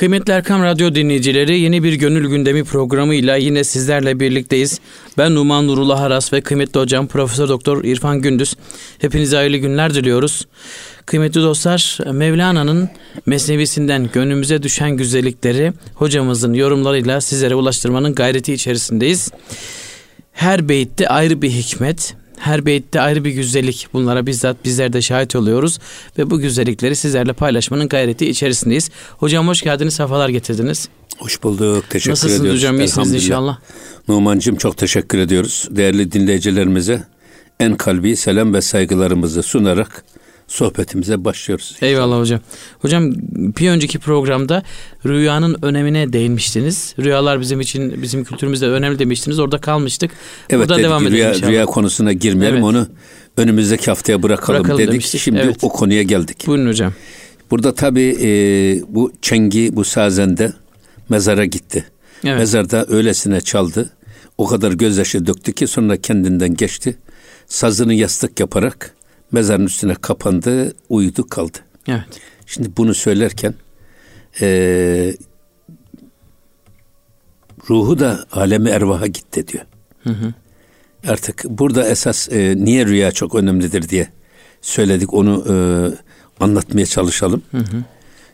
Kıymetli Erkam Radyo dinleyicileri yeni bir Gönül Gündemi programıyla yine sizlerle birlikteyiz. Ben Numan Nurullah Aras ve kıymetli hocam Profesör Doktor İrfan Gündüz. Hepinize hayırlı günler diliyoruz. Kıymetli dostlar Mevlana'nın mesnevisinden gönlümüze düşen güzellikleri hocamızın yorumlarıyla sizlere ulaştırmanın gayreti içerisindeyiz. Her beytte ayrı bir hikmet, her beytte ayrı bir güzellik. Bunlara bizzat bizler de şahit oluyoruz ve bu güzellikleri sizlerle paylaşmanın gayreti içerisindeyiz. Hocam hoş geldiniz, sefalar getirdiniz. Hoş bulduk. Teşekkür Nasılsınız ediyoruz. hocam? İyisiniz inşallah. Numan'cığım çok teşekkür ediyoruz. Değerli dinleyicilerimize en kalbi selam ve saygılarımızı sunarak sohbetimize başlıyoruz. Eyvallah hocam. Hocam bir önceki programda rüyanın önemine değinmiştiniz. Rüyalar bizim için bizim kültürümüzde önemli demiştiniz. Orada kalmıştık. Evet Burada dedik, devam edelim rüya, inşallah. rüya konusuna girmeyelim Evet. onu önümüzdeki haftaya bırakalım, Bırakalım dedik. demiştik, Şimdi evet. o konuya geldik. Buyurun hocam. Burada tabii e, bu çengi bu sazende mezara gitti. Evet. Mezarda öylesine çaldı. O kadar gözyaşı döktü ki sonra kendinden geçti. Sazını yastık yaparak mezarın üstüne kapandı, uyudu kaldı. Evet. Şimdi bunu söylerken eee, ruhu da alemi ervaha gitti diyor. Artık burada esas eee, niye rüya çok önemlidir diye söyledik onu eee, anlatmaya çalışalım.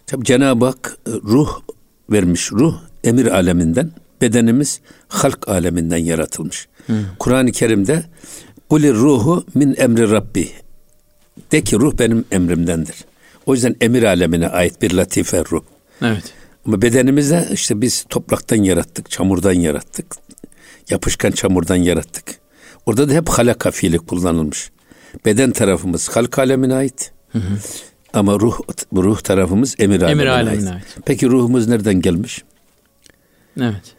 Tabii Cenab-ı Hak e, ruh vermiş. Ruh emir aleminden, bedenimiz halk aleminden yaratılmış. Kur'an-ı Kerim'de Kulir ruhu min emri Rabbi. De ki ruh benim emrimdendir. O yüzden emir alemine ait bir latife ruh. Evet. Ama bedenimizde işte biz topraktan yarattık, çamurdan yarattık. Yapışkan çamurdan yarattık. Orada da hep halaka fiili kullanılmış. Beden tarafımız halk alemine ait. Ama ruh ruh tarafımız emir alemine, alemine ait. ait. Peki ruhumuz nereden gelmiş? Evet.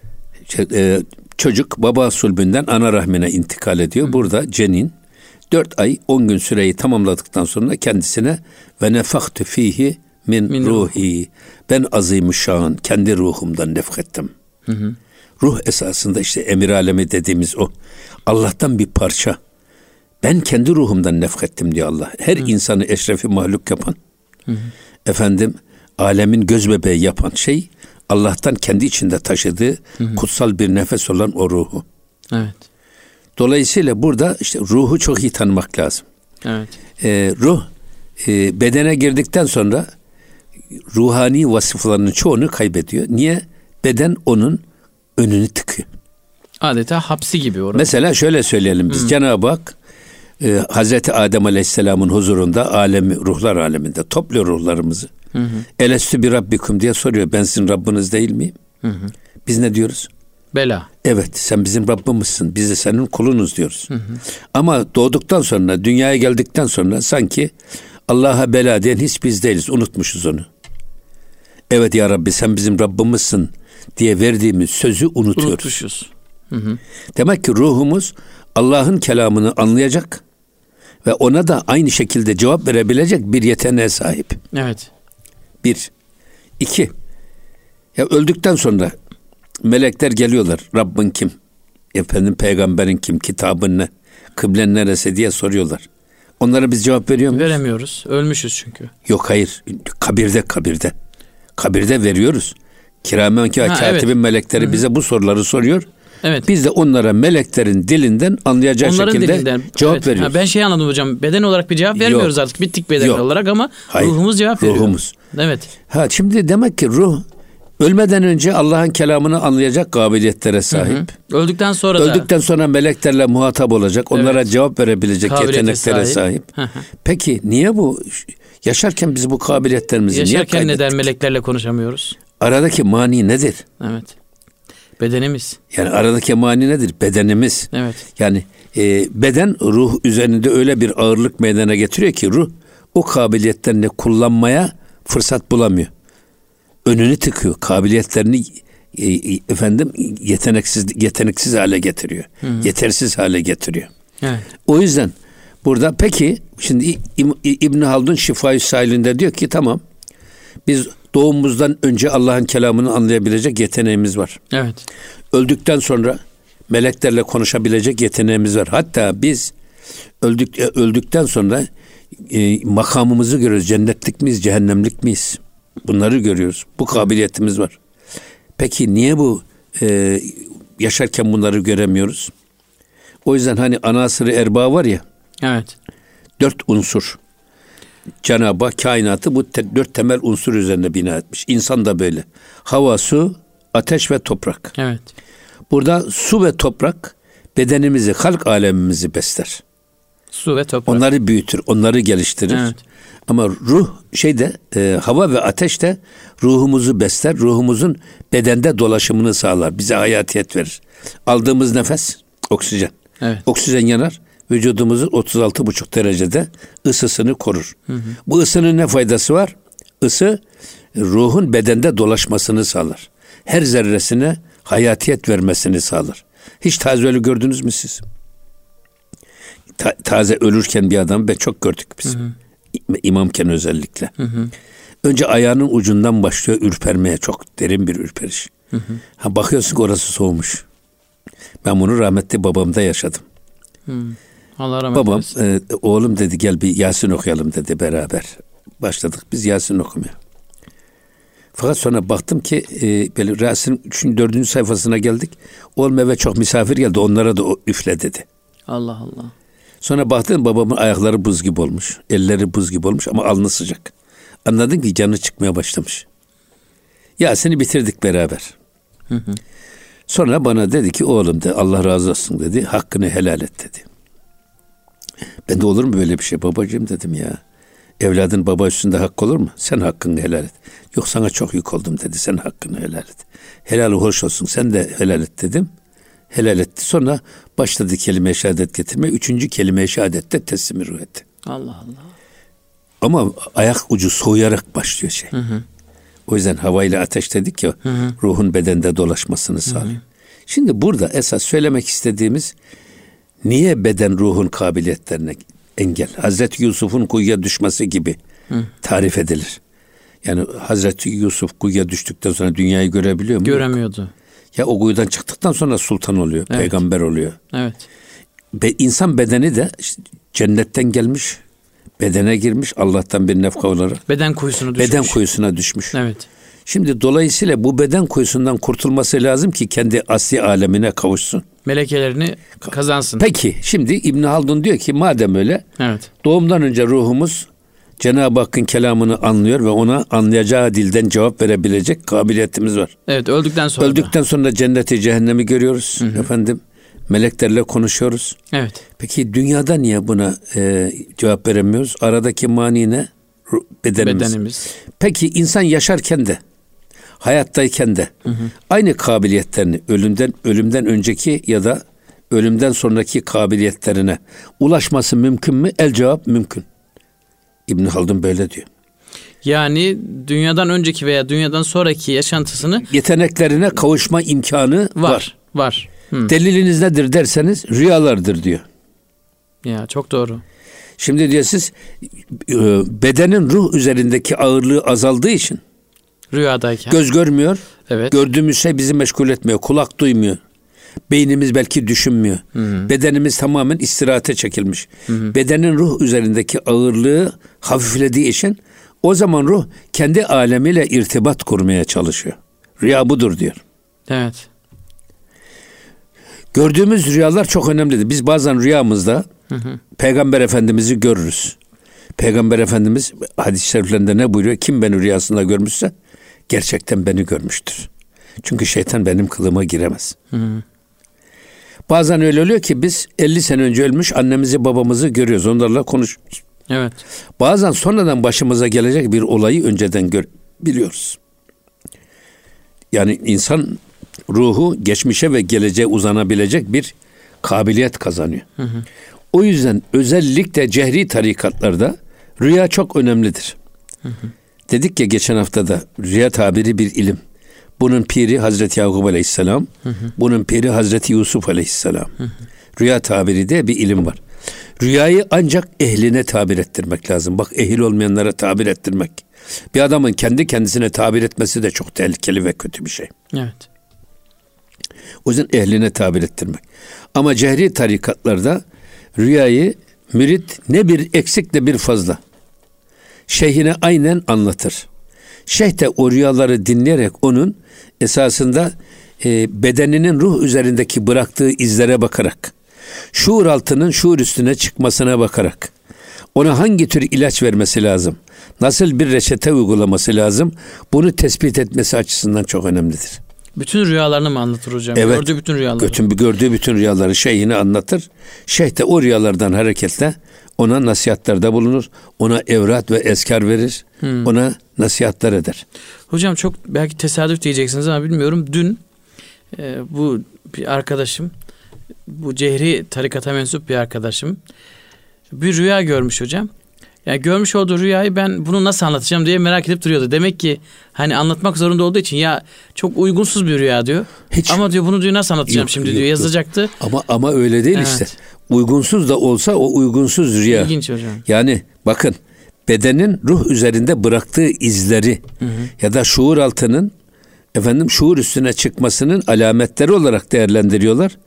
Şey, e, çocuk baba sulbünden ana rahmine intikal ediyor. Burada cenin 4 ay 10 gün süreyi tamamladıktan sonra kendisine ve nefaktu fihi min, Min ruhi. Ben azim şahın kendi ruhumdan nefkettim. Ruh esasında işte emir alemi dediğimiz o. Allah'tan bir parça. Ben kendi ruhumdan nefkettim diyor Allah. Her insanı eşrefi mahluk yapan, efendim alemin göz bebeği yapan şey Allah'tan kendi içinde taşıdığı kutsal bir nefes olan o ruhu. Evet. Dolayısıyla burada işte ruhu çok iyi tanımak lazım. Evet. Ee, ruh e, bedene girdikten sonra ruhani vasıflarının çoğunu kaybediyor. Niye? Beden onun önünü tıkıyor. Adeta hapsi gibi orası. Mesela şöyle söyleyelim biz. Cenab-ı Hak e, Hazreti Adem Aleyhisselam'ın huzurunda alemi, ruhlar aleminde topluyor ruhlarımızı. Elestü bir Rabbikum diye soruyor. Ben sizin Rabbiniz değil miyim? Biz ne diyoruz? Bela. Evet sen bizim Rabbimizsin. Biz de senin kulunuz diyoruz. Ama doğduktan sonra dünyaya geldikten sonra sanki Allah'a bela diyen hiç biz değiliz. Unutmuşuz onu. Evet ya Rabbi sen bizim Rabbimizsin diye verdiğimiz sözü unutuyoruz. Unutmuşuz. Demek ki ruhumuz Allah'ın kelamını anlayacak ve ona da aynı şekilde cevap verebilecek bir yeteneğe sahip. Evet. Bir. İki. Ya öldükten sonra melekler geliyorlar. Rabbin kim? Efendim peygamberin kim? Kitabın ne? Kıblen neresi diye soruyorlar. Onlara biz cevap veriyor muyuz? Veremiyoruz. Ölmüşüz çünkü. Yok hayır. Kabirde kabirde. Kabirde veriyoruz. Kiramen Ha, katibin evet. melekleri bize bu soruları soruyor. Evet. Biz de onlara meleklerin dilinden anlayacağı Onların şekilde dilinden cevap evet. veriyoruz. Ha, ben şey anladım hocam. Beden olarak bir cevap vermiyoruz Yok. artık. Bittik beden Yok. olarak ama Hayır. ruhumuz cevap veriyor. Ruhumuz. Evet. Ha şimdi demek ki ruh ölmeden önce Allah'ın kelamını anlayacak kabiliyetlere sahip. Öldükten sonra da Öldükten sonra meleklerle muhatap olacak, onlara cevap verebilecek Kabiliyete yeteneklere sahip. sahip. Hı hı. Peki niye bu yaşarken biz bu kabiliyetlerimizi niye yaşarken kaybettik? neden meleklerle konuşamıyoruz? Aradaki mani nedir? Evet. Bedenimiz. Yani aradaki mani nedir? Bedenimiz. Evet. Yani e, beden ruh üzerinde öyle bir ağırlık meydana getiriyor ki ruh o kabiliyetlerini kullanmaya fırsat bulamıyor. Önünü tıkıyor. Kabiliyetlerini e, e, efendim yeteneksiz yeteneksiz hale getiriyor. Yetersiz hale getiriyor. Evet. O yüzden burada peki şimdi İbn Haldun Şifayü Sahilinde diyor ki tamam biz doğumumuzdan önce Allah'ın kelamını anlayabilecek yeteneğimiz var. Evet. Öldükten sonra meleklerle konuşabilecek yeteneğimiz var. Hatta biz öldük e, öldükten sonra e, makamımızı görürüz. Cennetlik miyiz, cehennemlik miyiz? Bunları görüyoruz. Bu kabiliyetimiz var. Peki niye bu e, yaşarken bunları göremiyoruz? O yüzden hani anasırı erba var ya. Evet. Dört unsur. Cenab-ı Hak kainatı bu te, dört temel unsur üzerine bina etmiş. İnsan da böyle. Hava, su, ateş ve toprak. Evet. Burada su ve toprak bedenimizi, halk alemimizi besler. Su ve toprak. Onları büyütür, onları geliştirir. Evet. Ama ruh şeyde e, hava ve ateş de ruhumuzu besler. Ruhumuzun bedende dolaşımını sağlar. Bize hayatiyet verir. Aldığımız nefes oksijen. Evet. Oksijen yanar. Vücudumuzun 36,5 derecede ısısını korur. Bu ısının ne faydası var? Isı ruhun bedende dolaşmasını sağlar. Her zerresine hayatiyet vermesini sağlar. Hiç taze ölü gördünüz mü siz? Ta- taze ölürken bir adam ve çok gördük biz. İmamken özellikle. Önce ayağının ucundan başlıyor ürpermeye çok derin bir ürperiş. Ha bakıyorsun ki orası soğumuş. Ben bunu rahmetli babamda yaşadım. Allah rahmet Babam eylesin. e, oğlum dedi gel bir Yasin okuyalım dedi beraber. Başladık biz Yasin okumaya. Fakat sonra baktım ki e, böyle Yasin'in 3. 4. sayfasına geldik. Oğlum eve çok misafir geldi onlara da üfle dedi. Allah Allah. Sonra baktım babamın ayakları buz gibi olmuş. Elleri buz gibi olmuş ama alnı sıcak. Anladın ki canı çıkmaya başlamış. Yasin'i bitirdik beraber. Sonra bana dedi ki oğlum de Allah razı olsun dedi. Hakkını helal et dedi. Ben de olur mu böyle bir şey babacığım dedim ya. Evladın baba üstünde hak olur mu? Sen hakkını helal et. Yok sana çok yük oldum dedi. Sen hakkını helal et. Helal hoş olsun. Sen de helal et dedim. Helal etti. Sonra başladı kelime-i şehadet getirmeye. Üçüncü kelime-i şehadette teslimi ruh etti. Allah Allah. Ama ayak ucu soğuyarak başlıyor şey. O yüzden havayla ateş dedik ya ruhun bedende dolaşmasını sağlıyor. Şimdi burada esas söylemek istediğimiz niye beden ruhun kabiliyetlerine engel? Hazreti Yusuf'un kuyuya düşmesi gibi tarif edilir. Yani Hazreti Yusuf kuyuya düştükten sonra dünyayı görebiliyor mu? Yok. Ya o kuyudan çıktıktan sonra sultan oluyor, Evet. peygamber oluyor. Evet. Be, insan bedeni de işte cennetten gelmiş, bedene girmiş Allah'tan bir nefka olarak. Beden kuyusunu düşmüş. Beden kuyusuna düşmüş. Evet. Şimdi dolayısıyla bu beden kuyusundan kurtulması lazım ki kendi asli alemine kavuşsun. Melekelerini kazansın. Peki şimdi İbn Haldun diyor ki madem öyle Evet. doğumdan önce ruhumuz Cenab-ı Hakk'ın kelamını anlıyor ve ona anlayacağı dilden cevap verebilecek kabiliyetimiz var. Evet öldükten sonra. Öldükten sonra cenneti cehennemi görüyoruz efendim. Meleklerle konuşuyoruz. Evet. Peki dünyada niye buna e, cevap veremiyoruz? Aradaki mani ne? Bedenimiz. Bedenimiz. Peki insan yaşarken de hayattayken de aynı kabiliyetlerini ölümden ölümden önceki ya da ölümden sonraki kabiliyetlerine ulaşması mümkün mü? El cevap mümkün. İbn Haldun böyle diyor. Yani dünyadan önceki veya dünyadan sonraki yaşantısını Yeteneklerine kavuşma imkanı var. var. Var. Hı. Deliliniz nedir derseniz rüyalardır diyor. Ya çok doğru. Şimdi diyor siz e, bedenin ruh üzerindeki ağırlığı azaldığı için Rüyadayken. göz görmüyor. evet. Gördüğümüz şey bizi meşgul etmiyor. Kulak duymuyor. Beynimiz belki düşünmüyor. Bedenimiz tamamen istirahate çekilmiş. Bedenin ruh üzerindeki ağırlığı hafiflediği için o zaman ruh kendi alemiyle irtibat kurmaya çalışıyor. Rüya budur diyor. evet. Gördüğümüz rüyalar çok önemlidir. Biz bazen rüyamızda Peygamber Efendimiz'i görürüz. Peygamber Efendimiz hadis-i şeriflerinde ne buyuruyor? Kim beni rüyasında görmüşse gerçekten beni görmüştür. Çünkü şeytan benim kılıma giremez. Bazen öyle oluyor ki biz 50 sene önce ölmüş annemizi babamızı görüyoruz. Onlarla konuşuyoruz. Evet. Bazen sonradan başımıza gelecek bir olayı önceden gör, biliyoruz. Yani insan ruhu geçmişe ve geleceğe uzanabilecek bir kabiliyet kazanıyor. O yüzden özellikle cehri tarikatlarda rüya çok önemlidir. Dedik ya geçen hafta da rüya tabiri bir ilim. Bunun piri Hazreti Yakup Aleyhisselam, bunun piri Hazreti Yusuf Aleyhisselam. Rüya tabiri de bir ilim var. Rüyayı ancak ehline tabir ettirmek lazım. Bak ehil olmayanlara tabir ettirmek. Bir adamın kendi kendisine tabir etmesi de çok tehlikeli ve kötü bir şey. Evet. O yüzden ehline tabir ettirmek. Ama cehri tarikatlarda rüyayı mürit ne bir eksik ne bir fazla. Şeyhine aynen anlatır. Şeyh de o rüyaları dinleyerek onun esasında e, bedeninin ruh üzerindeki bıraktığı izlere bakarak, şuur altının şuur üstüne çıkmasına bakarak, ona hangi tür ilaç vermesi lazım, nasıl bir reçete uygulaması lazım, bunu tespit etmesi açısından çok önemlidir. Bütün rüyalarını mı anlatır hocam? Evet. Gördüğü bütün rüyaları. Bütün, gördüğü bütün rüyaları şeyhine anlatır. Şeyh de o rüyalardan hareketle ona nasihatlerde bulunur. Ona evrat ve eskar verir. Hmm. Ona nasihatler eder. Hocam çok belki tesadüf diyeceksiniz ama bilmiyorum. Dün e, bu bir arkadaşım, bu Cehri tarikata mensup bir arkadaşım bir rüya görmüş hocam. Yani görmüş olduğu rüyayı ben bunu nasıl anlatacağım diye merak edip duruyordu. Demek ki hani anlatmak zorunda olduğu için ya çok uygunsuz bir rüya diyor. Hiç. Ama diyor bunu diyor nasıl anlatacağım Yok, şimdi yok, diyor yok. yazacaktı. Ama ama öyle değil Evet. işte. Uygunsuz da olsa o uygunsuz rüya. İlginç hocam. Yani bakın bedenin ruh üzerinde bıraktığı izleri ya da şuur altının efendim şuur üstüne çıkmasının alametleri olarak değerlendiriyorlar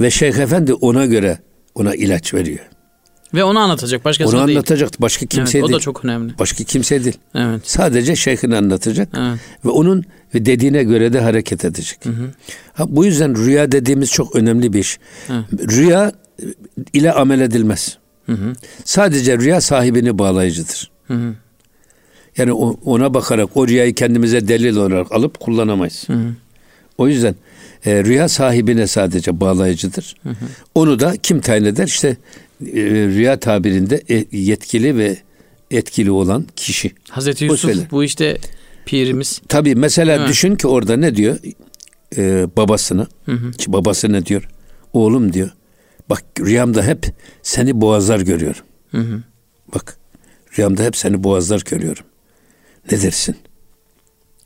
ve Şeyh Efendi ona göre ona ilaç veriyor. Ve onu anlatacak başkasına Onu değil. anlatacak başka kimse evet, o değil. da çok önemli. Başka kimse değil. Evet. Sadece şeyhini anlatacak Evet. ve onun dediğine göre de hareket edecek. Ha, bu yüzden rüya dediğimiz çok önemli bir iş. Hı. Rüya ile amel edilmez. Hı hı. Sadece rüya sahibini bağlayıcıdır. Hı hı. Yani o- ona bakarak o rüyayı kendimize delil olarak alıp kullanamayız. Hı hı. O yüzden e, rüya sahibine sadece bağlayıcıdır. Onu da kim tayin eder? İşte e, rüya tabirinde e, yetkili ve etkili olan kişi. Hazreti Bu Yusuf söyler. bu işte pirimiz. Tabii mesela Evet. düşün ki orada ne diyor e, babasına? Hı hı. Babası ne diyor? Oğlum diyor. Bak rüyamda hep seni boğazlar görüyorum. Hı hı. Bak rüyamda hep seni boğazlar görüyorum. Ne dersin?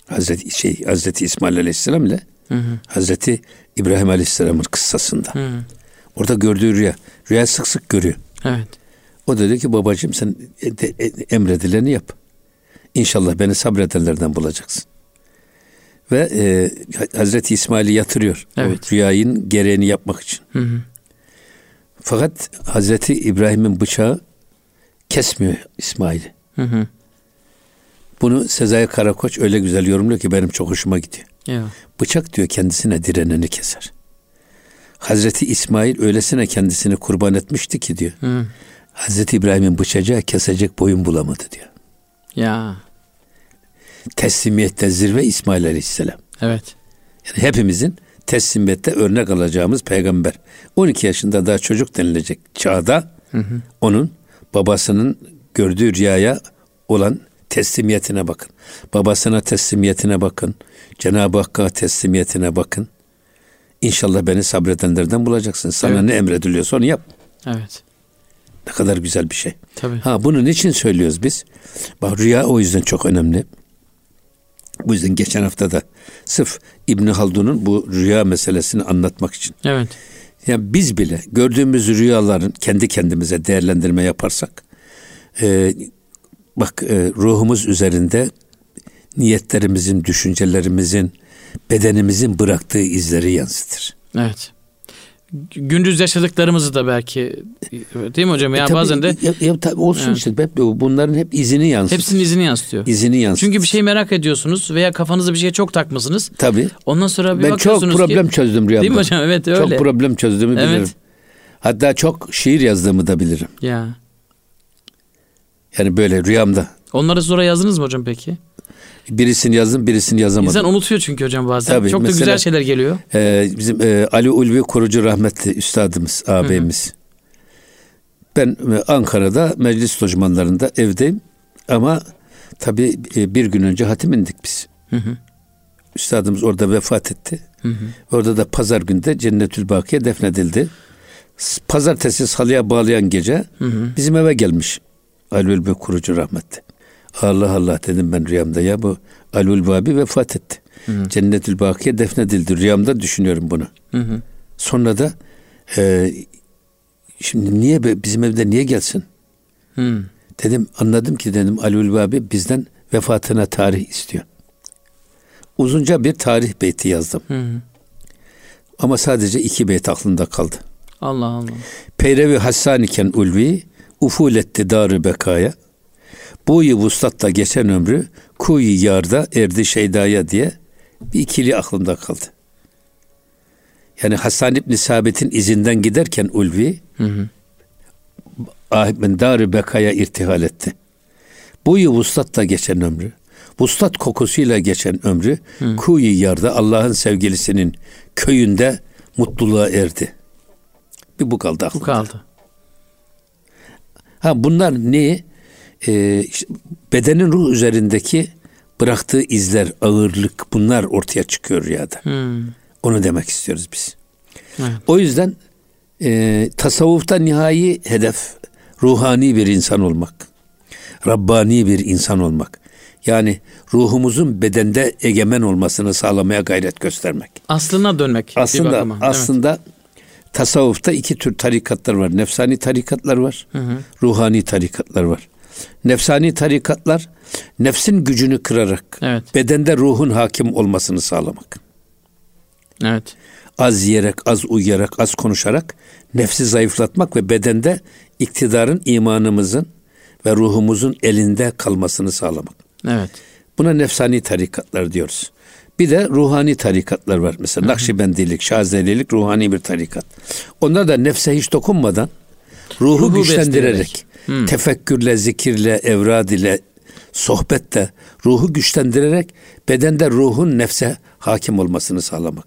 Hazreti şey Hazreti İsmail Aleyhisselam ile Hı hı. Hazreti İbrahim Aleyhisselam'ın kıssasında. Hı hı. Orada gördüğü rüya. Rüya sık sık görüyor. Evet. O da diyor ki babacığım sen e- e- emredileni yap. İnşallah beni sabredenlerden bulacaksın. Ve e, Hazreti İsmail'i yatırıyor. Evet. Rüyayın gereğini yapmak için. Hı hı. Fakat Hazreti İbrahim'in bıçağı kesmiyor İsmail'i. Hı hı. Bunu Sezai Karakoç öyle güzel yorumluyor ki benim çok hoşuma gidiyor. Evet. Bıçak diyor kendisine direneni keser. Hazreti İsmail öylesine kendisini kurban etmişti ki diyor. Hı. Hazreti İbrahim'in bıçacağı kesecek boyun bulamadı diyor. Ya. Teslimiyette zirve İsmail Aleyhisselam. Evet. Yani hepimizin teslimiyette örnek alacağımız peygamber. 12 yaşında daha çocuk denilecek çağda onun babasının gördüğü rüyaya olan teslimiyetine bakın. Babasına teslimiyetine bakın. Cenab-ı Hakk'a teslimiyetine bakın. İnşallah beni sabredenlerden bulacaksın. Sana Evet. ne emrediliyorsa onu yap. Evet. Ne kadar güzel bir şey. Tabii. Ha bunun için söylüyoruz biz. Bak rüya o yüzden çok önemli. Bu yüzden geçen hafta da sırf İbn Haldun'un bu rüya meselesini anlatmak için. Evet. Yani biz bile gördüğümüz rüyaların kendi kendimize değerlendirme yaparsak e, bak e, ruhumuz üzerinde niyetlerimizin, düşüncelerimizin, bedenimizin bıraktığı izleri yansıtır. Evet. Gündüz yaşadıklarımızı da belki değil mi hocam? Ya E tabii, bazen de ya, ya tabii olsun Evet. işte hep bunların hep izini yansıtır. hepsinin izini yansıtıyor. izini yansıtır. Çünkü bir şey merak ediyorsunuz veya kafanızda bir şeye çok takmışsınız. tabii Ondan sonra bir ben çok bakıyorsunuz problem ki çözdüm rüyamda. Değil mi hocam? Evet öyle. Çok problem çözdüğümü Evet. bilirim. Hatta çok şiir yazdığımı da bilirim. Ya. Yani böyle rüyamda. Onları sonra yazdınız mı hocam peki? Birisini yazdım, birisini yazamadım. İnsan unutuyor çünkü hocam bazen. Tabii, Çok da mesela- güzel şeyler geliyor. Ee, bizim e, Ali Ulvi Kurucu rahmetli üstadımız, ağabeyimiz. Ben e, Ankara'da meclis lojmanlarında evdeyim. Ama tabii e, bir gün önce hatim indik biz. Hı hı. Üstadımız orada vefat etti. Hı hı. Orada da pazar günde Cennetül Bakiye defnedildi. Pazartesi salıya bağlayan gece Hı hı. bizim eve gelmiş. Ali Ulvi Kurucu rahmetli. Allah Allah dedim ben rüyamda ya bu Ali Ulvi abi vefat etti. Cennetül Bakiye defnedildi. Rüyamda düşünüyorum bunu. Hı hı. Sonra da e, şimdi niye bizim evde niye gelsin? Hı. Dedim anladım ki dedim Ali Ulvi abi bizden vefatına tarih istiyor. Uzunca bir tarih beyti yazdım. Hı hı. Ama sadece iki beyt aklımda kaldı. Allah Allah. Peyrevi Hassan iken ulvi uful etti darı bekaya. Buyu vuslatta geçen ömrü kuyu yarda erdi şeydaya diye bir ikili aklımda kaldı. Yani Hasan İbni Sabit'in izinden giderken Ulvi hı hı. Ahmet Darı Beka'ya irtihal etti. Buyu vuslatta geçen ömrü, vuslat kokusuyla geçen ömrü hı. kuyu yarda Allah'ın sevgilisinin köyünde mutluluğa erdi. Bir bu kaldı aklımda. Bu kaldı. Ha bunlar ne? Ee, işte bedenin ruh üzerindeki bıraktığı izler, ağırlık bunlar ortaya çıkıyor rüyada. Hmm. Onu demek istiyoruz biz. Evet. O yüzden e, tasavvufta nihai hedef ruhani bir insan olmak. Rabbani bir insan olmak. Yani ruhumuzun bedende egemen olmasını sağlamaya gayret göstermek. Aslına dönmek. Aslında bakıma, aslında tasavvufta iki tür tarikatlar var. Nefsani tarikatlar var. Hı hı. Ruhani tarikatlar var. Nefsani tarikatlar nefsin gücünü kırarak evet. bedende ruhun hakim olmasını sağlamak. Evet. Az yiyerek, az uyuyarak, az konuşarak nefsi zayıflatmak ve bedende iktidarın imanımızın ve ruhumuzun elinde kalmasını sağlamak. Evet. Buna nefsani tarikatlar diyoruz. Bir de ruhani tarikatlar var. Mesela Hı-hı. Nakşibendilik, Şazelilik ruhani bir tarikat. Onlar da nefse hiç dokunmadan ruhu, ruhu güçlendirerek, Hı. tefekkürle, zikirle, evrad ile, sohbetle ruhu güçlendirerek bedende ruhun nefse hakim olmasını sağlamak.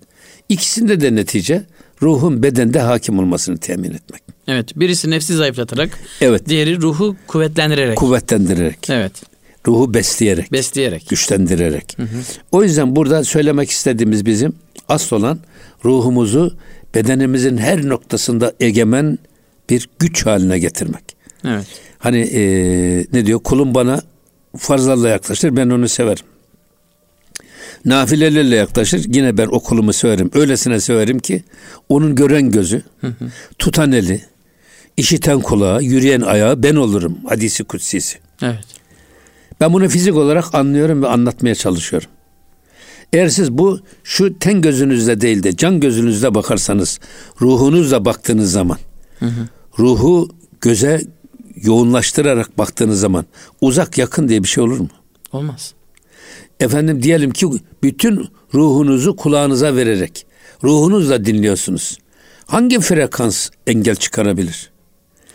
İkisinde de netice ruhun bedende hakim olmasını temin etmek. Evet, birisi nefsi zayıflatarak, evet. diğeri ruhu kuvvetlendirerek. Kuvvetlendirerek. Evet. Ruhu besleyerek. Besleyerek. Güçlendirerek. Hı hı. O yüzden burada söylemek istediğimiz bizim asıl olan ruhumuzu bedenimizin her noktasında egemen bir güç haline getirmek. Evet. Hani e, ne diyor? Kulum bana farzlarla yaklaşır ben onu severim. Nafilelerle yaklaşır yine ben o kulumu severim. Öylesine severim ki onun gören gözü, hı hı. tutan eli, işiten kulağı, yürüyen ayağı ben olurum. Hadisi kutsisi. Evet. Ben bunu fizik olarak anlıyorum ve anlatmaya çalışıyorum. Eğer siz bu şu ten gözünüzle değil de can gözünüzle bakarsanız, ruhunuzla baktığınız zaman, hı hı. ruhu göze yoğunlaştırarak baktığınız zaman uzak yakın diye bir şey olur mu? Olmaz. Efendim diyelim ki bütün ruhunuzu kulağınıza vererek ruhunuzla dinliyorsunuz. Hangi frekans engel çıkarabilir?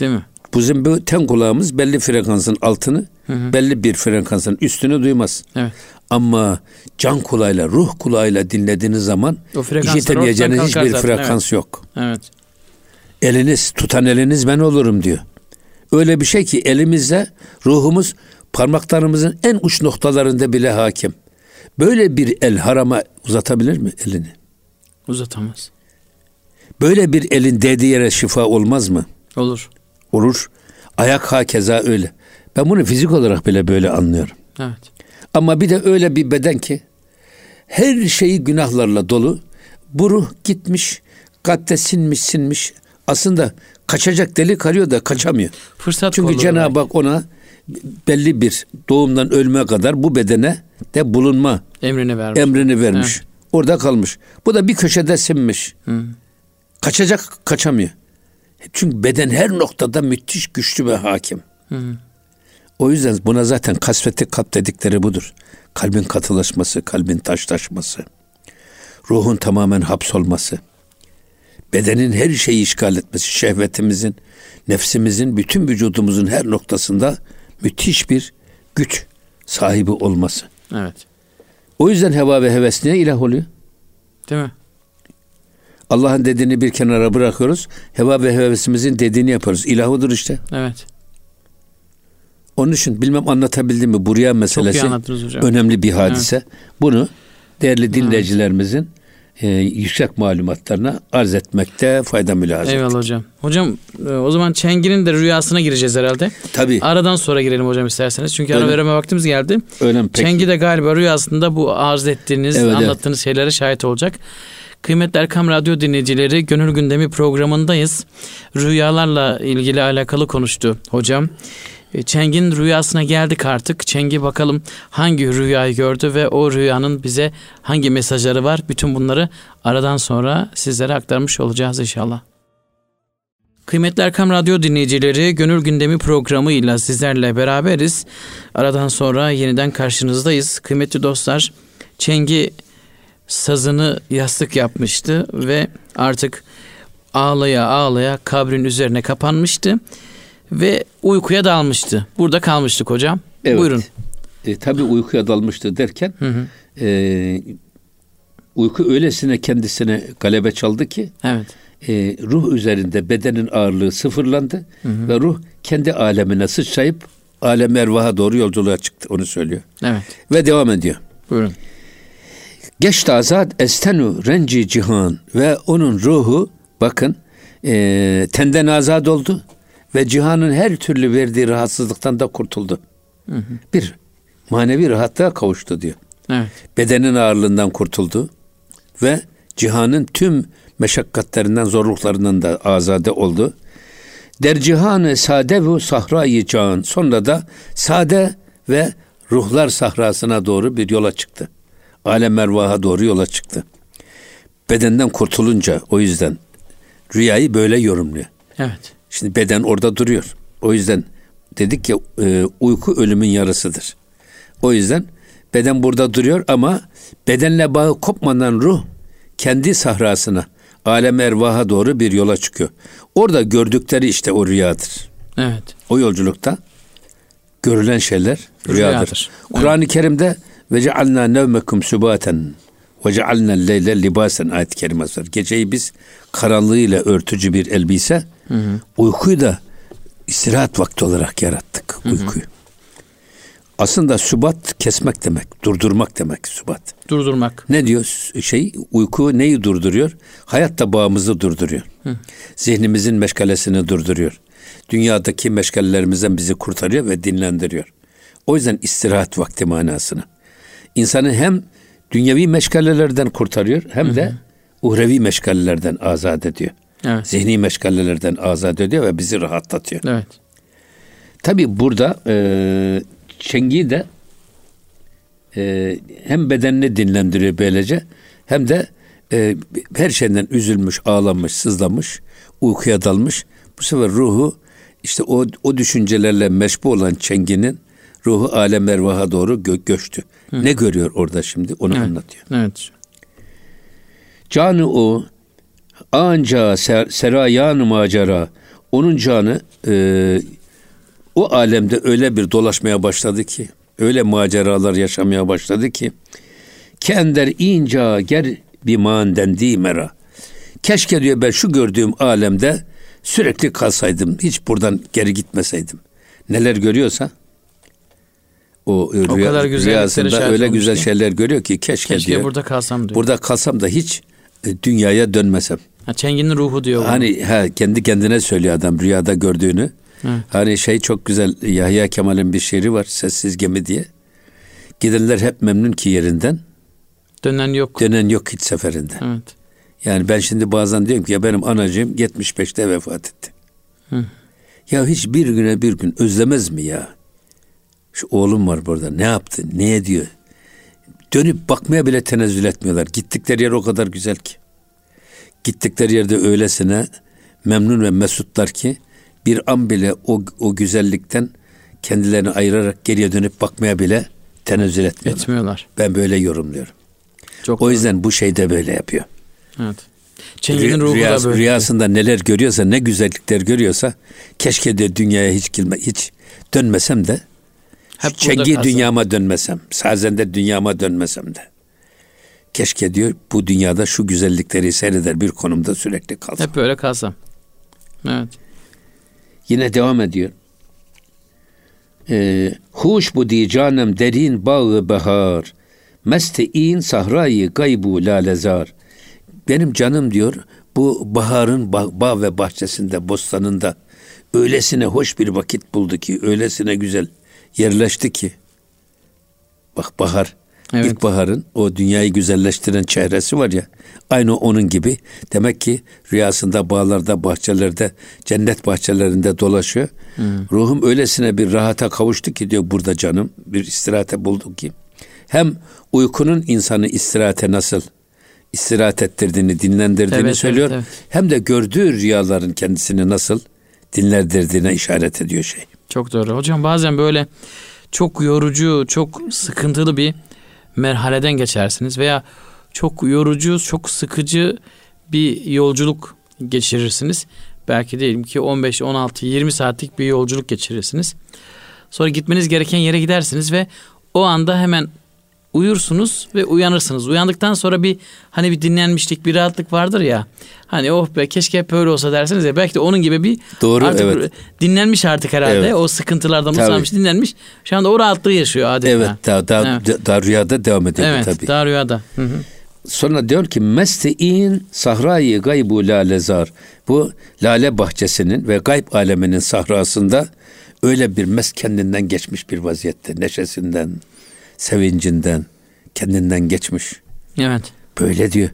Değil mi? Bizim bu ten kulağımız belli frekansın altını, hı hı. belli bir frekansın üstünü duymaz. Evet. Ama can kulağıyla, ruh kulağıyla dinlediğiniz zaman işitemeyeceğiniz hiçbir zaten. frekans evet. yok. Evet. Eliniz, tutan eliniz ben olurum diyor. Öyle bir şey ki elimizle ruhumuz parmaklarımızın en uç noktalarında bile hakim. Böyle bir el harama uzatabilir mi elini? Uzatamaz. Böyle bir elin değdiği yere şifa olmaz mı? Olur. Olur. Ayak hakeza öyle. Ben bunu fizik olarak bile böyle anlıyorum. Evet. Ama bir de öyle bir beden ki her şeyi günahlarla dolu. Bu ruh gitmiş, kalpte sinmiş sinmiş. Aslında kaçacak delik arıyor da kaçamıyor. Fırsat Çünkü Cenab-ı Hak ona belli bir doğumdan ölmeye kadar bu bedene de bulunma emrini vermiş. Emrini vermiş. Evet. Orada kalmış. Bu da bir köşede sinmiş. Hı. Kaçacak kaçamıyor. Çünkü beden her noktada müthiş güçlü ve hakim. Hı. O yüzden buna zaten kasveti kalp dedikleri budur. Kalbin katılaşması, kalbin taşlaşması, ruhun tamamen hapsolması, bedenin her şeyi işgal etmesi, şehvetimizin, nefsimizin, bütün vücudumuzun her noktasında müthiş bir güç sahibi olması. Evet. O yüzden heva ve heves niye ilah oluyor? Değil mi? Allah'ın dediğini bir kenara bırakıyoruz. Heva ve hevesimizin dediğini yaparız. İlahıdır işte. Evet. Onun için bilmem anlatabildim mi? Buraya meselesi önemli bir hadise. Evet. Bunu değerli dinleyicilerimizin e, yüksek malumatlarına arz etmekte fayda mülazım. Eyvallah hocam. Hocam e, o zaman Çengi'nin de rüyasına gireceğiz herhalde. Tabii. Aradan sonra girelim hocam isterseniz. Çünkü ara vereme vaktimiz geldi. Öyle Çengi de galiba rüyasında bu arz ettiğiniz, evet, anlattığınız evet. şeylere şahit olacak. Kıymetli Erkam Radyo dinleyicileri Gönül Gündemi programındayız. Rüyalarla ilgili alakalı konuştu hocam. E, Çeng'in rüyasına geldik artık. Çeng'i bakalım hangi rüyayı gördü ve o rüyanın bize hangi mesajları var. Bütün bunları aradan sonra sizlere aktarmış olacağız inşallah. Kıymetli Erkam Radyo dinleyicileri, Gönül Gündemi programıyla sizlerle beraberiz. Aradan sonra yeniden karşınızdayız. Kıymetli dostlar, Çengi sazını yastık yapmıştı ve artık ağlaya ağlaya kabrin üzerine kapanmıştı ve uykuya dalmıştı. Burada kalmıştık hocam. Evet. Buyurun. E, tabii uykuya dalmıştı derken hı hı. E, uyku öylesine kendisine galebe çaldı ki evet. e, ruh üzerinde bedenin ağırlığı sıfırlandı hı hı. ve ruh kendi alemine sıçrayıp alem ervaha doğru yolculuğa çıktı. Onu söylüyor. Evet. Ve devam ediyor. Buyurun. Geçti azad estenu renci cihan ve onun ruhu bakın e, tenden azad oldu ve cihanın her türlü verdiği rahatsızlıktan da kurtuldu. Hı hı. Bir manevi rahatlığa kavuştu diyor. Evet. Bedenin ağırlığından kurtuldu ve cihanın tüm meşakkatlerinden, zorluklarından da azade oldu. Der cihanı sade ve sahrayı can. Sonra da sade ve ruhlar sahrasına doğru bir yola çıktı. Alem ervaha doğru yola çıktı. Bedenden kurtulunca o yüzden rüyayı böyle yorumluyor. Evet. Şimdi beden orada duruyor. O yüzden dedik ya e, uyku ölümün yarısıdır. O yüzden beden burada duruyor ama bedenle bağı kopmadan ruh kendi sahrasına, alem ervaha doğru bir yola çıkıyor. Orada gördükleri işte o rüyadır. Evet. O yolculukta görülen şeyler rüyadır. rüyadır. Kur'an-ı evet. Kerim'de ve cealna nevmekum subaten ve cealna leyle libasen ayet-i kerimesi var. Geceyi biz karanlığıyla örtücü bir elbise, hı hı. uykuyu da istirahat vakti olarak yarattık hı hı. uykuyu. Aslında sübat kesmek demek, durdurmak demek sübat. Durdurmak. Ne diyor şey? Uyku neyi durduruyor? Hayatta bağımızı durduruyor. Hı. Zihnimizin meşgalesini durduruyor. Dünyadaki meşgalelerimizden bizi kurtarıyor ve dinlendiriyor. O yüzden istirahat vakti manasını. İnsanı hem dünyevi meşgalelerden kurtarıyor hem de uhrevi meşgalelerden azat ediyor. Evet. Zihni meşgalelerden azat ediyor ve bizi rahatlatıyor. Evet. Tabi burada e, çengiyi de e, hem bedenini dinlendiriyor böylece hem de e, her şeyden üzülmüş, ağlamış, sızlamış, uykuya dalmış. Bu sefer ruhu işte o, o düşüncelerle meşbu olan çenginin ruhu alem ervaha doğru gö- göçtü. Hı. Ne görüyor orada şimdi onu evet. anlatıyor. Evet. Canı o anca ser, serayan macera onun canı e, o alemde öyle bir dolaşmaya başladı ki öyle maceralar yaşamaya başladı ki kender inca ger bir manden mera. Keşke diyor ben şu gördüğüm alemde sürekli kalsaydım. Hiç buradan geri gitmeseydim. Neler görüyorsa o, o rüya, kadar rüyasında öyle güzel ki. şeyler görüyor ki keşke, keşke diyor. burada kalsam diyor. Burada kalsam da hiç e, dünyaya dönmesem. Ha, Çengin'in ruhu diyor. Hani ha, kendi kendine söylüyor adam rüyada gördüğünü. Hı. Hani şey çok güzel Yahya Kemal'in bir şiiri var Sessiz Gemi diye. Gidenler hep memnun ki yerinden. Dönen yok. Dönen yok hiç seferinde. Evet. Yani ben şimdi bazen diyorum ki ya benim anacığım 75'te vefat etti. Hı. Ya hiç bir güne bir gün özlemez mi ya? Şu oğlum var burada ne yaptı ne ediyor? Dönüp bakmaya bile tenezzül etmiyorlar. Gittikleri yer o kadar güzel ki. Gittikleri yerde öylesine memnun ve mesutlar ki bir an bile o, o güzellikten kendilerini ayırarak geriye dönüp bakmaya bile tenezzül etmiyorlar. Etmiyorlar. Ben böyle yorumluyorum. Çok o yüzden bu şey de böyle yapıyor. Evet. Çengi'nin ruhu Rüyas, da böyle. Rüyasında neler görüyorsa, ne güzellikler görüyorsa keşke de dünyaya hiç girme, hiç dönmesem de hep Çengi dünyama dönmesem, sazende dünyama dönmesem de. Keşke diyor bu dünyada şu güzellikleri seyreder bir konumda sürekli kalsam. Hep böyle kalsam. Evet. Yine devam ediyor. Ee, Huş bu di canım derin bağı bahar. Meste'in sahrayı gaybu lalezar. Benim canım diyor bu baharın bağ, bağ ve bahçesinde, bostanında öylesine hoş bir vakit buldu ki, öylesine güzel yerleşti ki. Bak bahar, evet. ilkbaharın o dünyayı güzelleştiren çehresi var ya, aynı onun gibi. Demek ki rüyasında bağlarda, bahçelerde, cennet bahçelerinde dolaşıyor. Hmm. Ruhum öylesine bir rahata kavuştu ki diyor burada canım, bir istirahate bulduk ki. Hem uykunun insanı istirahate nasıl istirahat ettirdiğini, dinlendirdiğini Evet, söylüyor. evet, Hem de gördüğü rüyaların kendisini nasıl dinlendirdiğine işaret ediyor şey. Çok doğru. Hocam bazen böyle çok yorucu, çok sıkıntılı bir merhaleden geçersiniz veya çok yorucu, çok sıkıcı bir yolculuk geçirirsiniz. Belki diyelim ki 15, 16, 20 saatlik bir yolculuk geçirirsiniz. Sonra gitmeniz gereken yere gidersiniz ve o anda hemen uyursunuz ve uyanırsınız. Uyandıktan sonra bir hani bir dinlenmişlik, bir rahatlık vardır ya. Hani oh be keşke hep böyle olsa dersiniz ya. Belki de onun gibi bir Doğru, artık evet. dinlenmiş artık herhalde. Evet. O sıkıntılardan uzanmış, dinlenmiş. Şu anda o rahatlığı yaşıyor adeta. Evet, daha, daha, Evet. daha rüyada devam ediyor Evet, tabii. daha rüyada. Hı hı. Sonra diyor ki mesti'in sahrayı gaybu lalezar. Bu lale bahçesinin ve gayb aleminin sahrasında öyle bir mes kendinden geçmiş bir vaziyette. Neşesinden, sevincinden, kendinden geçmiş. Evet. Böyle diyor.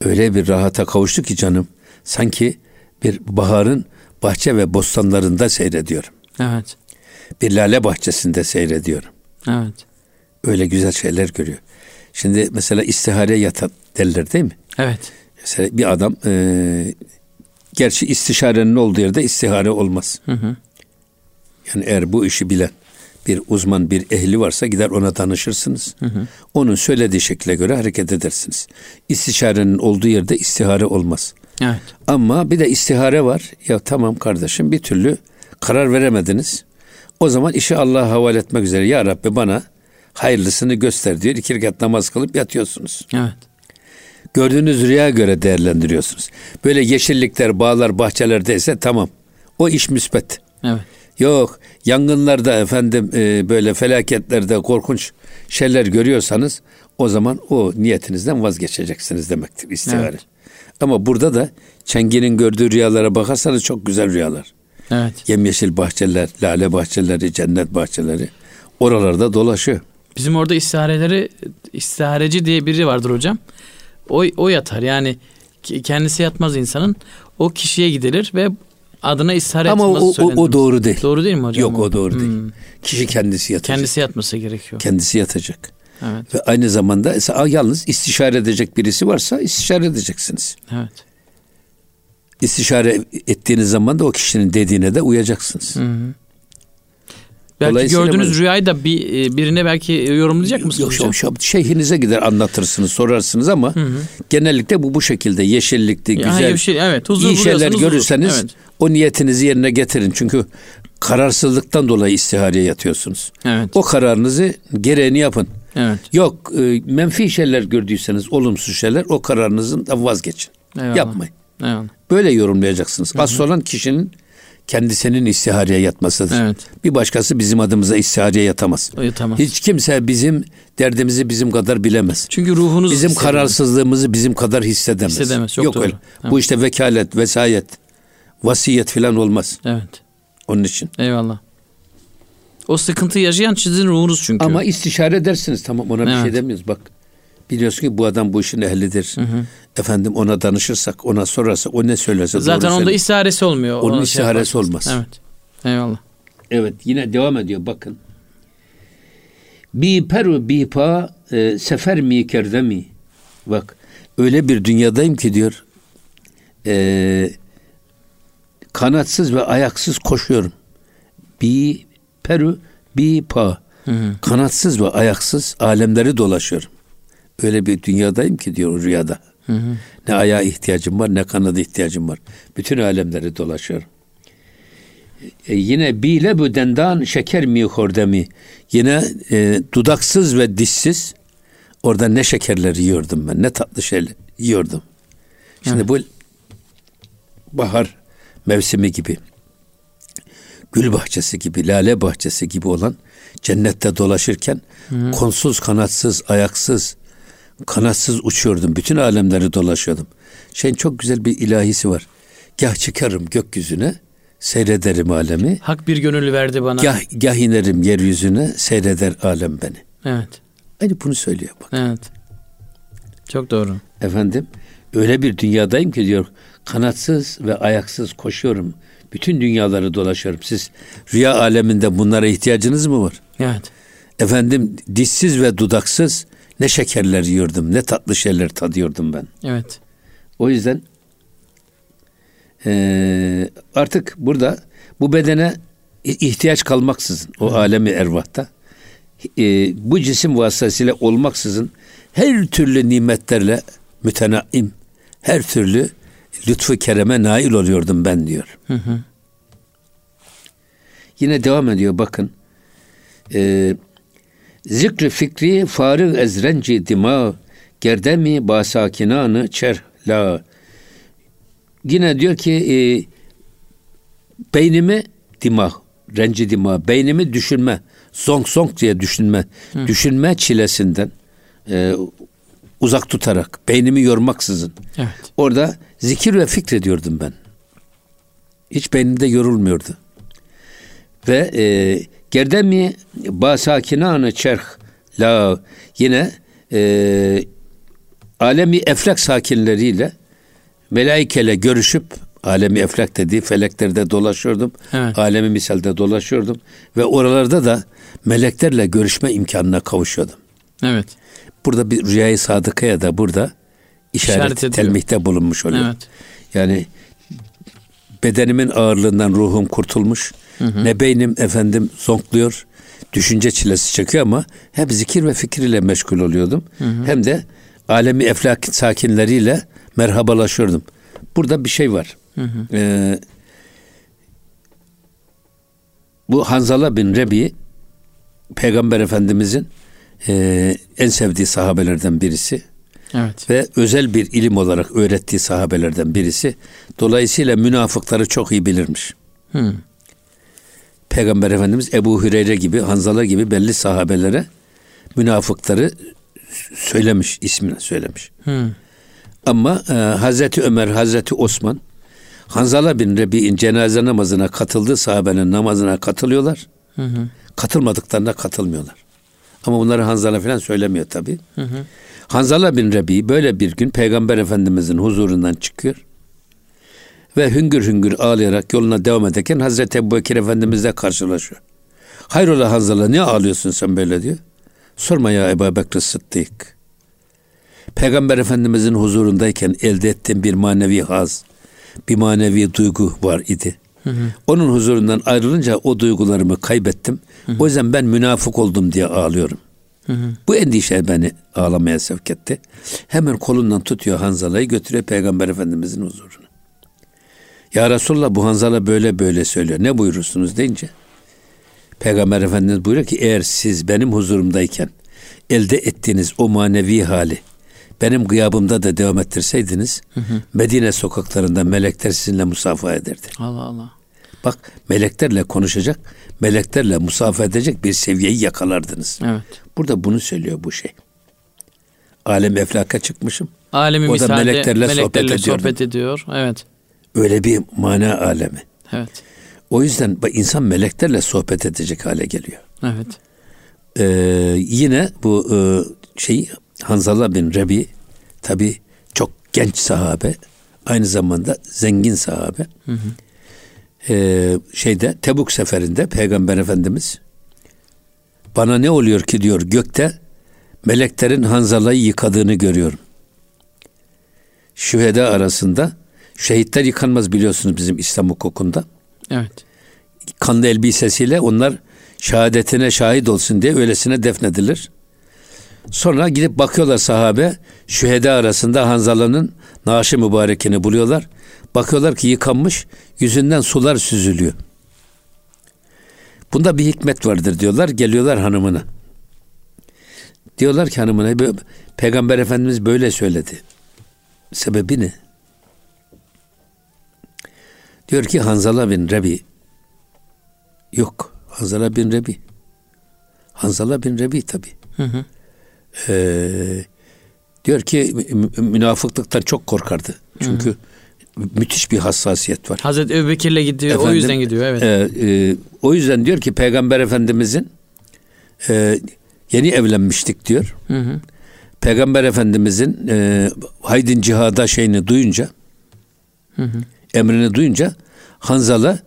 Öyle bir rahata kavuştu ki canım. Sanki bir baharın bahçe ve bostanlarında seyrediyorum. Evet. Bir lale bahçesinde seyrediyorum. Evet. Öyle güzel şeyler görüyor. Şimdi mesela istihare yatan derler değil mi? Evet. Mesela bir adam e, gerçi istişarenin olduğu yerde istihare olmaz. Hı hı. Yani eğer bu işi bilen bir uzman, bir ehli varsa gider ona danışırsınız. Onun söylediği şekle göre hareket edersiniz. İstişarenin olduğu yerde istihare olmaz. Evet. Ama bir de istihare var. Ya tamam kardeşim bir türlü karar veremediniz. O zaman işi Allah'a havale etmek üzere. Ya Rabbi bana hayırlısını göster diyor. İki rekat namaz kılıp yatıyorsunuz. Evet. Gördüğünüz rüya göre değerlendiriyorsunuz. Böyle yeşillikler, bağlar, bahçelerdeyse tamam. O iş müspet. Evet. Yok yangınlarda efendim e, böyle felaketlerde korkunç şeyler görüyorsanız o zaman o niyetinizden vazgeçeceksiniz demektir istihare. Evet. Ama burada da Çengi'nin gördüğü rüyalara bakarsanız çok güzel rüyalar. Evet. Yemyeşil bahçeler, lale bahçeleri, cennet bahçeleri oralarda dolaşıyor. Bizim orada istihareleri istihareci diye biri vardır hocam. O, o yatar yani kendisi yatmaz insanın. O kişiye gidilir ve adına istihare Ama o, etmesi o, söylenir. o doğru değil. Doğru değil mi hocam? Yok o doğru değil. Hmm. Kişi kendisi yatacak. Kendisi yatması gerekiyor. Kendisi yatacak. Evet. Ve aynı zamanda yalnız istişare edecek birisi varsa istişare edeceksiniz. Evet. İstişare ettiğiniz zaman da o kişinin dediğine de uyacaksınız. Hı hı. Belki gördüğünüz böyle- rüyayı da bir e, birine belki yorumlayacak mısınız Yok hocam? şu, şu şeyhinize gider anlatırsınız, sorarsınız ama genellikle bu bu şekilde yeşillikte Ya, güzel bir şey, evet, huzur iyi şeyler buluyorsanız huzur. görürseniz Evet. o niyetinizi yerine getirin. Çünkü kararsızlıktan dolayı istihareye yatıyorsunuz. Evet. O kararınızı gereğini yapın. Evet. Yok e, menfi şeyler gördüyseniz olumsuz şeyler o kararınızın da vazgeçin. Eyvallah. Yapmayın. Eyvallah. Böyle yorumlayacaksınız. Asıl olan kişinin kendisinin istihareye yatmasıdır. Evet. Bir başkası bizim adımıza istihareye yatamaz. Yatamaz. Hiç kimse bizim derdimizi bizim kadar bilemez. Çünkü ruhunuz Bizim hissediyor. kararsızlığımızı bizim kadar hissedemez. Hissedemez, çok Yok doğru. öyle. Evet. Bu işte vekalet, vesayet, vasiyet filan olmaz. Evet. Onun için. Eyvallah. O sıkıntı yaşayan sizin ruhunuz çünkü. Ama istişare edersiniz. Tamam ona bir Evet. şey demiyoruz. Bak biliyorsun ki bu adam bu işin ehlidir. Efendim ona danışırsak, ona sorarsak, o ne söylerse Zaten doğru onda söyler. istiharesi olmuyor. Onun Ona şey olmaz. Evet. Eyvallah. Evet yine devam ediyor bakın. Bi peru bi pa e, sefer mi kerde mi? Bak öyle bir dünyadayım ki diyor e, kanatsız ve ayaksız koşuyorum. Bi peru bi pa kanatsız ve ayaksız alemleri dolaşıyorum. Öyle bir dünyadayım ki diyor rüyada. Ne ayağa ihtiyacım var ne kanada ihtiyacım var. Bütün alemleri dolaşıyorum. E, yine bile bu dendan şeker mi hordemi. Yine e, dudaksız ve dişsiz orada ne şekerler yiyordum ben. Ne tatlı şeyler yiyordum. Şimdi bu bahar mevsimi gibi gül bahçesi gibi, lale bahçesi gibi olan cennette dolaşırken konsuz, kanatsız, ayaksız, kanatsız uçuyordum. Bütün alemleri dolaşıyordum. Şeyin çok güzel bir ilahisi var. Gah çıkarım gökyüzüne, seyrederim alemi. Hak bir gönüllü verdi bana. Gah, gah inerim yeryüzüne, seyreder alem beni. Evet. Aynı bunu söylüyor bak. Evet. Çok doğru. Efendim öyle bir dünyadayım ki diyor kanatsız ve ayaksız koşuyorum. Bütün dünyaları dolaşıyorum. Siz rüya aleminde bunlara ihtiyacınız mı var? Evet. Efendim dişsiz ve dudaksız ne şekerler yiyordum, ne tatlı şeyler tadıyordum ben. Evet. O yüzden e, artık burada bu bedene ihtiyaç kalmaksızın o Hı. alemi ervahta e, bu cisim vasıtasıyla olmaksızın her türlü nimetlerle mütenaim, her türlü lütfu kereme nail oluyordum ben diyor. Hı hı. Yine devam ediyor bakın. Ee, Zikri fikri farıg ezrenci dima gerdemi basakinanı çerla. Yine diyor ki e, beynimi dima, renci dima, beynimi düşünme, zonk zonk diye düşünme, Hı. düşünme çilesinden e, uzak tutarak, beynimi yormaksızın. Evet. Orada zikir ve fikrediyordum ben. Hiç beynimde yorulmuyordu. Ve e, gerdemi basakinanı çerh la yine e, alemi eflak sakinleriyle melaikele görüşüp alemi eflak dediği feleklerde dolaşıyordum. Evet. Alemi misalde dolaşıyordum ve oralarda da meleklerle görüşme imkanına kavuşuyordum. Evet. Burada bir rüyayı sadıkaya da burada işaret, işaret telmihte bulunmuş oluyor. Evet. Yani bedenimin ağırlığından ruhum kurtulmuş. Hı hı. Ne beynim efendim zonkluyor, düşünce çilesi çekiyor ama hep zikir ve fikir ile meşgul oluyordum. Hı hı. Hem de alemi eflak sakinleriyle merhabalaşıyordum. Burada bir şey var. Hı hı. Ee, bu Hanzala bin Rebi Peygamber Efendimizin e, en sevdiği sahabelerden birisi. Evet. Ve özel bir ilim olarak öğrettiği sahabelerden birisi. Dolayısıyla münafıkları çok iyi bilirmiş. Hı. Peygamber Efendimiz Ebu Hüreyre gibi, Hanzala gibi belli sahabelere münafıkları söylemiş, ismini söylemiş. Hı. Ama e, Hazreti Ömer, Hazreti Osman Hanzala bin Rebi'in cenaze namazına katıldığı sahabenin namazına katılıyorlar. Hı hı. Katılmadıklarına katılmıyorlar. Ama bunları Hanzala falan söylemiyor tabi. Hanzala bin Rebi böyle bir gün Peygamber Efendimizin huzurundan çıkıyor. Ve hüngür hüngür ağlayarak yoluna devam ederken Hazreti Ebu Bekir Efendimizle karşılaşıyor. Hayrola Hanzala ne ağlıyorsun sen böyle diyor. Sorma ya Ebu Bekir Sıddık. Peygamber Efendimizin huzurundayken elde ettiğim bir manevi haz, bir manevi duygu var idi. Hı hı. Onun huzurundan ayrılınca o duygularımı kaybettim. Hı hı. O yüzden ben münafık oldum diye ağlıyorum. Hı hı. Bu endişe beni ağlamaya sevk etti. Hemen kolundan tutuyor Hanzala'yı götürüyor Peygamber Efendimizin huzuruna. Ya Resulallah bu Hanzala böyle böyle söylüyor. Ne buyurursunuz deyince Peygamber Efendimiz buyuruyor ki eğer siz benim huzurumdayken elde ettiğiniz o manevi hali benim gıyabımda da devam ettirseydiniz hı hı. Medine sokaklarında melekler sizinle musafaha ederdi. Allah Allah. Bak meleklerle konuşacak, meleklerle musafaha edecek bir seviyeyi yakalardınız. Evet. Burada bunu söylüyor bu şey. Alem eflaka çıkmışım. Alemi o da meleklerle, meleklerle sohbet, sohbet ediyor. Evet. Öyle bir mana alemi. Evet. O yüzden insan meleklerle sohbet edecek hale geliyor. Evet. Ee, yine bu e, şey Hanzala bin Rebi tabi çok genç sahabe aynı zamanda zengin sahabe. Hı hı. Ee, şeyde Tebuk seferinde Peygamber Efendimiz bana ne oluyor ki diyor gökte meleklerin Hanzala'yı yıkadığını görüyorum. Şüheda arasında şehitler yıkanmaz biliyorsunuz bizim İslam hukukunda. Evet. Kanlı elbisesiyle onlar şehadetine şahit olsun diye öylesine defnedilir. Sonra gidip bakıyorlar sahabe şühede arasında Hanzala'nın naaşı mübarekini buluyorlar. Bakıyorlar ki yıkanmış yüzünden sular süzülüyor. Bunda bir hikmet vardır diyorlar. Geliyorlar hanımına. Diyorlar ki hanımına Peygamber Efendimiz böyle söyledi. Sebebi ne? Diyor ki Hanzala bin Rebi. Yok. Hanzala bin Rebi. Hanzala bin Rebi tabi. Hı hı. Ee, diyor ki münafıklıktan çok korkardı. Çünkü hı hı. müthiş bir hassasiyet var. Hazreti Ebubekir'le gidiyor. Efendim, o yüzden gidiyor. Evet. E, e, o yüzden diyor ki Peygamber Efendimizin e, yeni evlenmiştik diyor. Hı hı. Peygamber Efendimizin e, haydin cihada şeyini duyunca hı hı. emrini duyunca Hanzala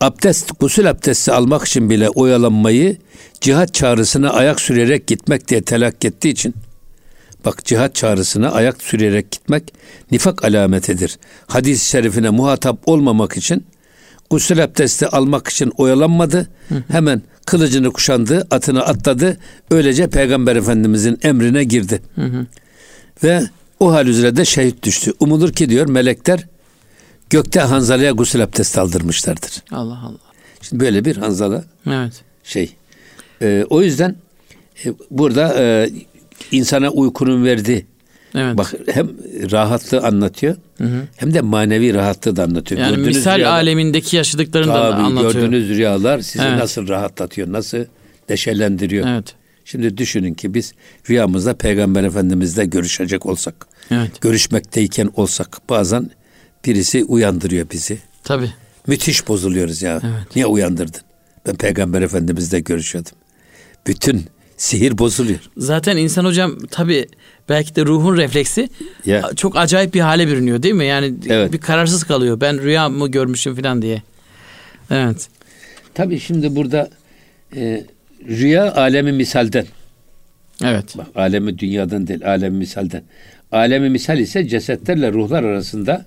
abdest, gusül abdesti almak için bile oyalanmayı cihat çağrısına ayak sürerek gitmek diye telakki ettiği için Bak cihat çağrısına ayak sürerek gitmek nifak alametidir. Hadis-i şerifine muhatap olmamak için gusül abdesti almak için oyalanmadı. Hemen kılıcını kuşandı, atını atladı. Öylece Peygamber Efendimizin emrine girdi. Ve o hal üzere de şehit düştü. Umulur ki diyor melekler gökte Hanzala'ya gusül abdesti aldırmışlardır. Allah Allah. Şimdi böyle bir Hanzala Evet. şey. Ee, o yüzden e, burada e, insana uykunun verdiği Evet. bak hem rahatlığı anlatıyor hem de manevi rahatlığı da anlatıyor. yani Gördüğünüz misal rüyalar- alemindeki yaşadıklarını da anlatıyor. gördüğünüz rüyalar sizi Evet. nasıl rahatlatıyor, nasıl deşelendiriyor. Evet. Şimdi düşünün ki biz rüyamızda Peygamber Efendimizle görüşecek olsak, Evet. görüşmekteyken olsak bazen birisi uyandırıyor bizi. Tabii. Müthiş bozuluyoruz ya. Evet. Niye uyandırdın? Ben Peygamber Efendimizle görüşüyordum. Bütün sihir bozuluyor. Zaten insan hocam tabii belki de ruhun refleksi Ya. çok acayip bir hale bürünüyor değil mi? Yani Evet. bir kararsız kalıyor. Ben rüya mı görmüşüm falan diye. Evet. Tabii şimdi burada e, rüya alemi misalden. Evet. Bak alemi dünyadan değil, alemi misalden. Alemi misal ise cesetlerle ruhlar arasında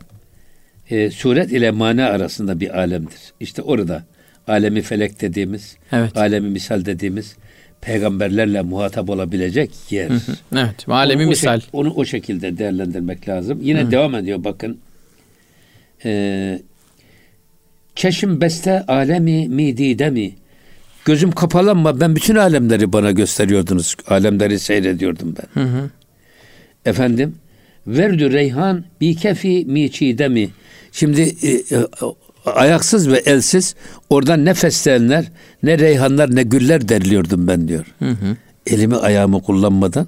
e, suret ile mana arasında bir alemdir. İşte orada alemi felek dediğimiz, Evet. alemi misal dediğimiz peygamberlerle muhatap olabilecek yer. Evet. Alemi Onu o misal. şek- onu o şekilde değerlendirmek lazım. Yine devam ediyor bakın. Ee, Keşim beste alemi midide mi? Gözüm kapalı ama ben bütün alemleri bana gösteriyordunuz. Alemleri seyrediyordum ben. Hı hı. Efendim verdü reyhan bi kefi miçide mi? Şimdi e, e, ayaksız ve elsiz oradan ne fesleğenler ne reyhanlar ne güller derliyordum ben diyor. Hı hı. Elimi ayağımı kullanmadan.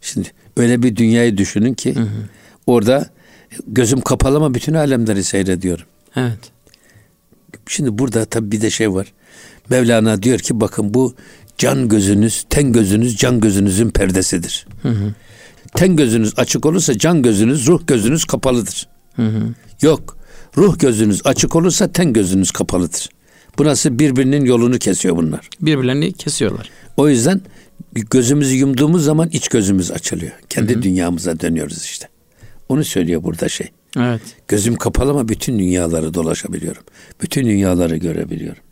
Şimdi öyle bir dünyayı düşünün ki orada gözüm kapalı ama bütün alemleri seyrediyorum. Evet. Şimdi burada tabii bir de şey var. Mevlana diyor ki bakın bu can gözünüz, ten gözünüz can gözünüzün perdesidir. Ten gözünüz açık olursa can gözünüz, ruh gözünüz kapalıdır. Yok. Ruh gözünüz açık olursa ten gözünüz kapalıdır. Bu nasıl birbirinin yolunu kesiyor bunlar. Birbirlerini kesiyorlar. O yüzden gözümüzü yumduğumuz zaman iç gözümüz açılıyor. Kendi dünyamıza dönüyoruz işte. Onu söylüyor burada şey. Evet. Gözüm kapalı ama bütün dünyaları dolaşabiliyorum. Bütün dünyaları görebiliyorum.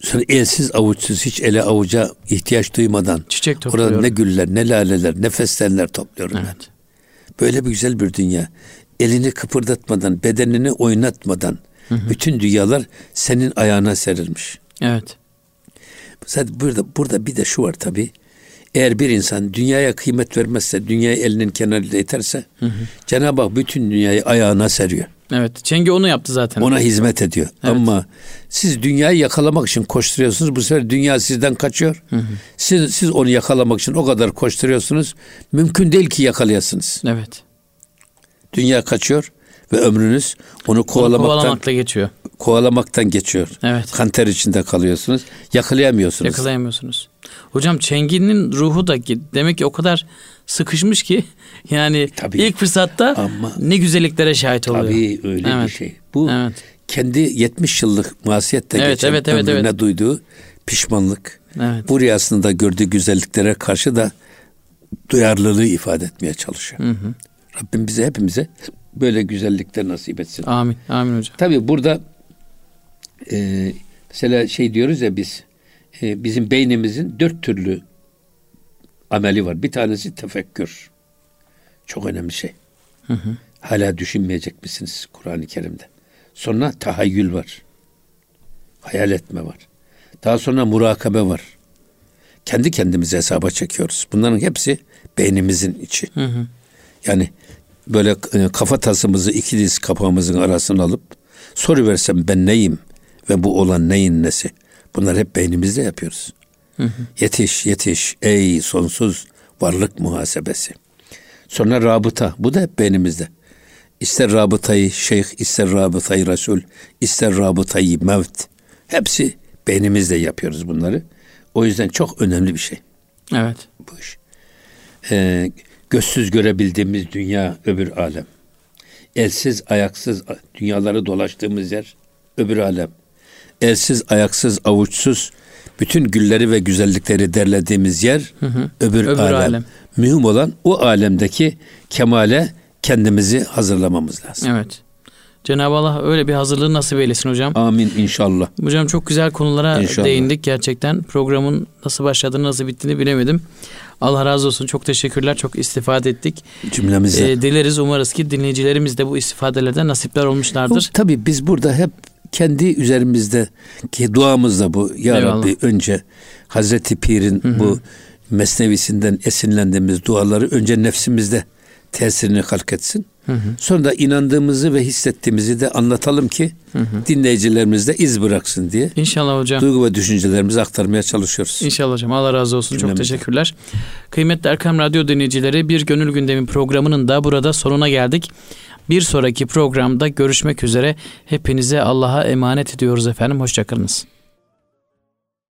Sonra elsiz avuçsuz hiç ele avuca ihtiyaç duymadan Çiçek orada topluyorum. ne güller ne laleler ne fesleğenler topluyorum ben. Evet. Böyle bir güzel bir dünya. Elini kıpırdatmadan, bedenini oynatmadan bütün dünyalar senin ayağına serilmiş. Evet. Zaten burada burada bir de şu var tabii. Eğer bir insan dünyaya kıymet vermezse, dünyayı elinin kenarıyla iterse Cenab-ı Hak bütün dünyayı ayağına seriyor. Evet. Çengi onu yaptı zaten. Ona hizmet ediyor. Ama siz dünyayı yakalamak için koşturuyorsunuz. Bu sefer dünya sizden kaçıyor. Siz, siz onu yakalamak için o kadar koşturuyorsunuz. Mümkün değil ki yakalayasınız. Evet. Dünya kaçıyor ve ömrünüz onu kovalamaktan kovalamakla geçiyor. kovalamaktan geçiyor. Evet. Kanter içinde kalıyorsunuz. Yakalayamıyorsunuz. Yakalayamıyorsunuz. Hocam Çengi'nin ruhu da demek ki o kadar sıkışmış ki yani Tabii. ilk fırsatta Ama- ne güzelliklere şahit oluyor. Tabii öyle bir Evet. şey. Bu Evet. kendi 70 yıllık masiyette Evet, geçen evet, evet, ömrüne evet. duyduğu pişmanlık. Evet. Bu rüyasında gördüğü güzelliklere karşı da duyarlılığı ifade etmeye çalışıyor. Rabbim bize hepimize böyle güzellikler nasip etsin. Amin. Amin hocam. Tabii burada e, mesela şey diyoruz ya biz e, bizim beynimizin dört türlü ameli var. Bir tanesi tefekkür. Çok önemli şey. Hala düşünmeyecek misiniz Kur'an-ı Kerim'de? Sonra tahayyül var. Hayal etme var. Daha sonra murakabe var. Kendi kendimize hesaba çekiyoruz. Bunların hepsi beynimizin içi. Yani böyle e, kafa tasımızı iki diz kapağımızın arasına alıp soru versem ben neyim ve bu olan neyin nesi? Bunlar hep beynimizde yapıyoruz. Yetiş yetiş ey sonsuz varlık muhasebesi. Sonra rabıta bu da hep beynimizde. İster rabıtayı şeyh, ister rabıtayı resul, ister rabıtayı mevt. Hepsi beynimizde yapıyoruz bunları. O yüzden çok önemli bir şey Evet. bu iş. Ee, gözsüz görebildiğimiz dünya öbür alem. Elsiz ayaksız dünyaları dolaştığımız yer öbür alem. Elsiz ayaksız avuçsuz bütün gülleri ve güzellikleri derlediğimiz yer öbür, Öbür alem. alem. Mühim olan o alemdeki kemale kendimizi hazırlamamız lazım. Evet. Cenab-ı Allah öyle bir hazırlığı nasip eylesin hocam. Amin inşallah. Hocam çok güzel konulara İnşallah. değindik gerçekten. Programın nasıl başladığını nasıl bittiğini bilemedim. Allah razı olsun. Çok teşekkürler. Çok istifade ettik. Cümlemizde. Ee, dileriz umarız ki dinleyicilerimiz de bu istifadelerden nasipler olmuşlardır. Tabii biz burada hep kendi üzerimizde ki duamızda bu. Ya Eyvallah. Rabbi önce Hazreti Pir'in bu mesnevisinden esinlendiğimiz duaları önce nefsimizde tesirini halk etsin. Sonra da inandığımızı ve hissettiğimizi de anlatalım ki dinleyicilerimiz de iz bıraksın diye İnşallah hocam. duygu ve düşüncelerimizi aktarmaya çalışıyoruz. İnşallah hocam. Allah razı olsun. Çok Cümlemizden. teşekkürler. Kıymetli Erkam Radyo dinleyicileri bir gönül gündemi programının da burada sonuna geldik. Bir sonraki programda görüşmek üzere. Hepinize Allah'a emanet ediyoruz efendim. Hoşçakalınız.